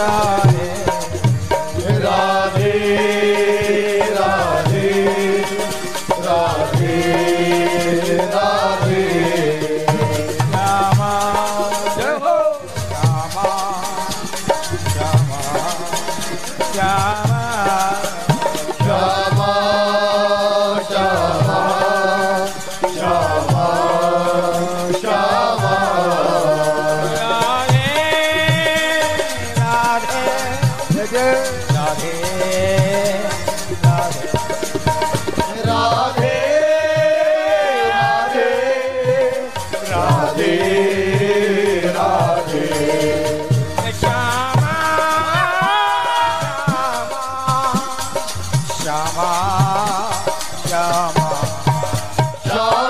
cara. Radhe Radhe Radhe Radhe Radhe Radhe.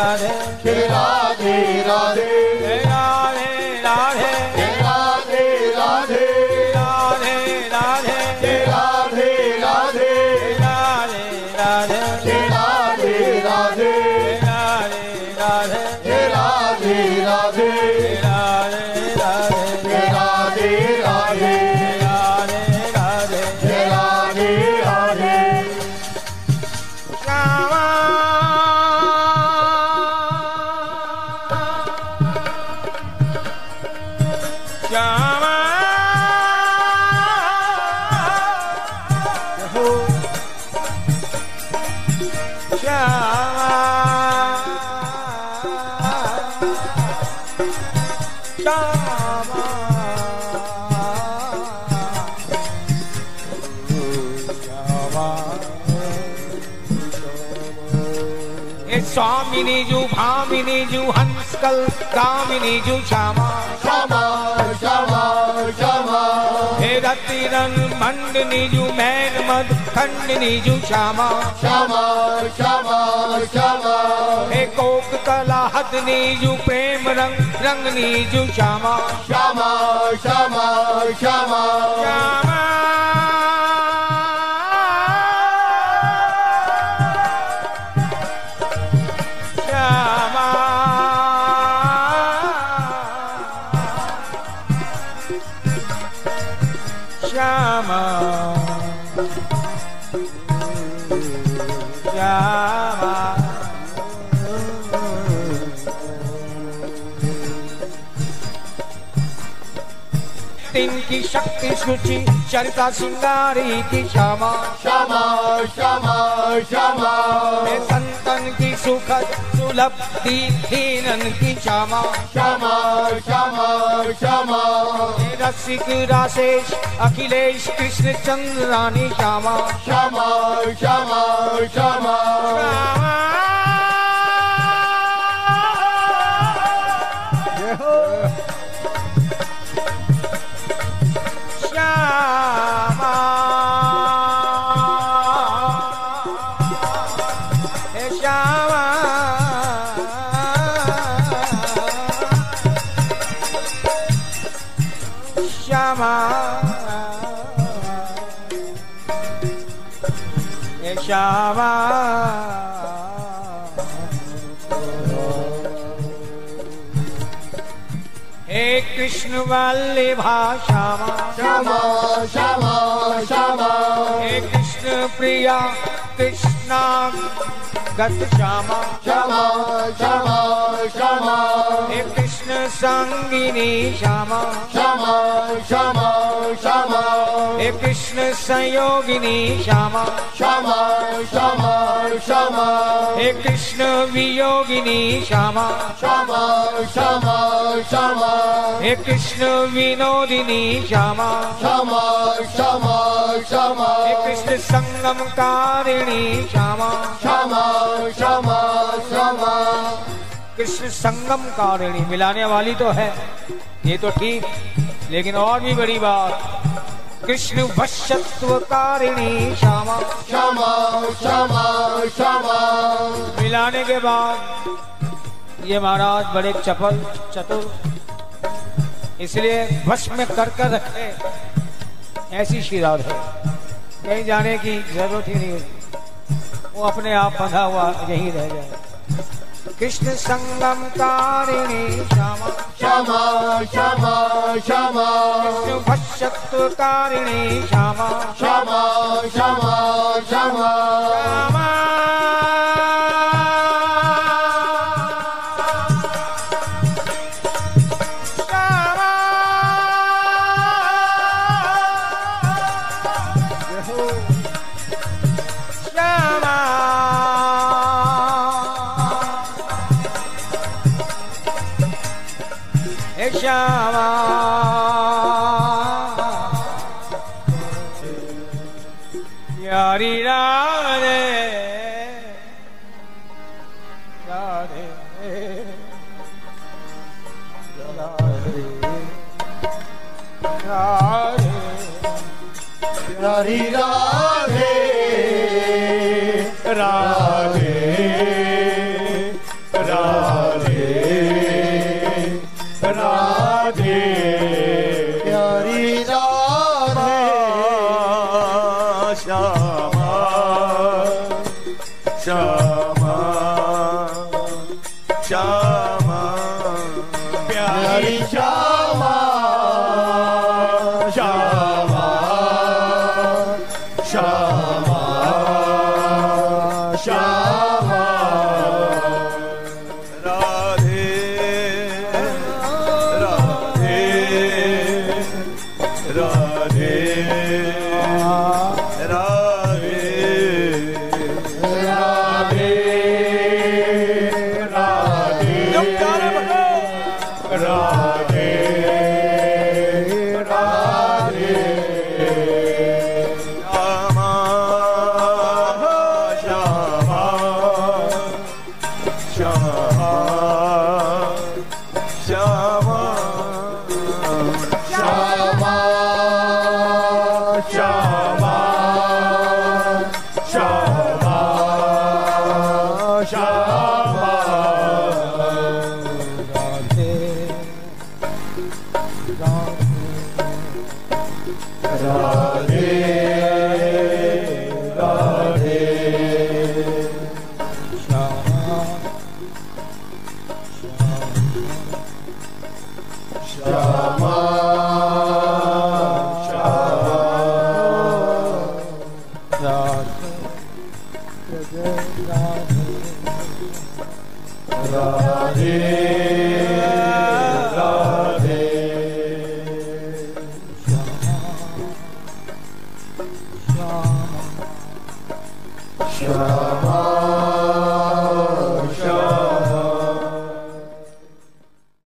Radhe Shri Radhe Radhe. स्वामिनी जू भामिनी जू हंसकल कामिनी जू श्यामा। श्यामा श्यामा श्यामा। हे रतिरन मंडनी जू मैन मद खंडनी जू श्यामा। श्यामा श्यामा श्यामा। हे कोक कला हदनी जू प्रेम रंग रंगनी जू श्यामा श्यामा। श्यामा श्यामा श्यामा। श्यामा। Shama. Yeah. शक्ति शुचि चरिता सिंगारी की क्षमा। क्षमा क्षमा क्षमा। संतन की सुखद सुलभ दीनन की क्षमा। क्षमा क्षमा क्षमा। रसिक राशेश अखिलेश कृष्ण चंद्रानी क्षमा क्षमा क्षमा। क्षमा। श्यामा श्यामा हे कृष्ण वल्लभा श्यामा श्यामा श्यामा श्यामा हे कृष्ण प्रिया कृष्णा गत श्यामा श्यामा श्यामा श्यामा हे कृष्ण संगिनी श्यामा। श्यामा श्यामा श्यामा। हे कृष्ण संयोगिनी श्यामा। श्यामा श्यामा श्यामा। हे कृष्ण वियोगिनी श्यामा। श्यामा श्यामा श्यामा। हे कृष्ण विनोदिनी श्यामा। श्यामा श्यामा श्यामा। हे कृष्ण संगम कारिणी श्यामा। श्यामा श्यामा श्यामा कृष्ण संगम कारिणी मिलाने वाली तो है। ये तो ठीक लेकिन और भी बड़ी बात कृष्ण वशत्व कारिणी श्यामा। श्यामा श्यामा श्यामा। मिलाने के बाद ये महाराज बड़े चपल चतुर इसलिए वश में कर कर रखे। ऐसी श्री राधे कहीं जाने की ज़रूरत ही नहीं होती। वो अपने आप बंधा हुआ यहीं रह जाए। कृष्णसङ्गं तारिणी क्षमा क्षमा क्षमा क्षमा क्षमास्तु तारिणी क्षमा क्षमा क्षमा क्षमा श्यामा प्यारी राम रे राधे राधे राधे प्यारी राधे राधे Ram. Radhe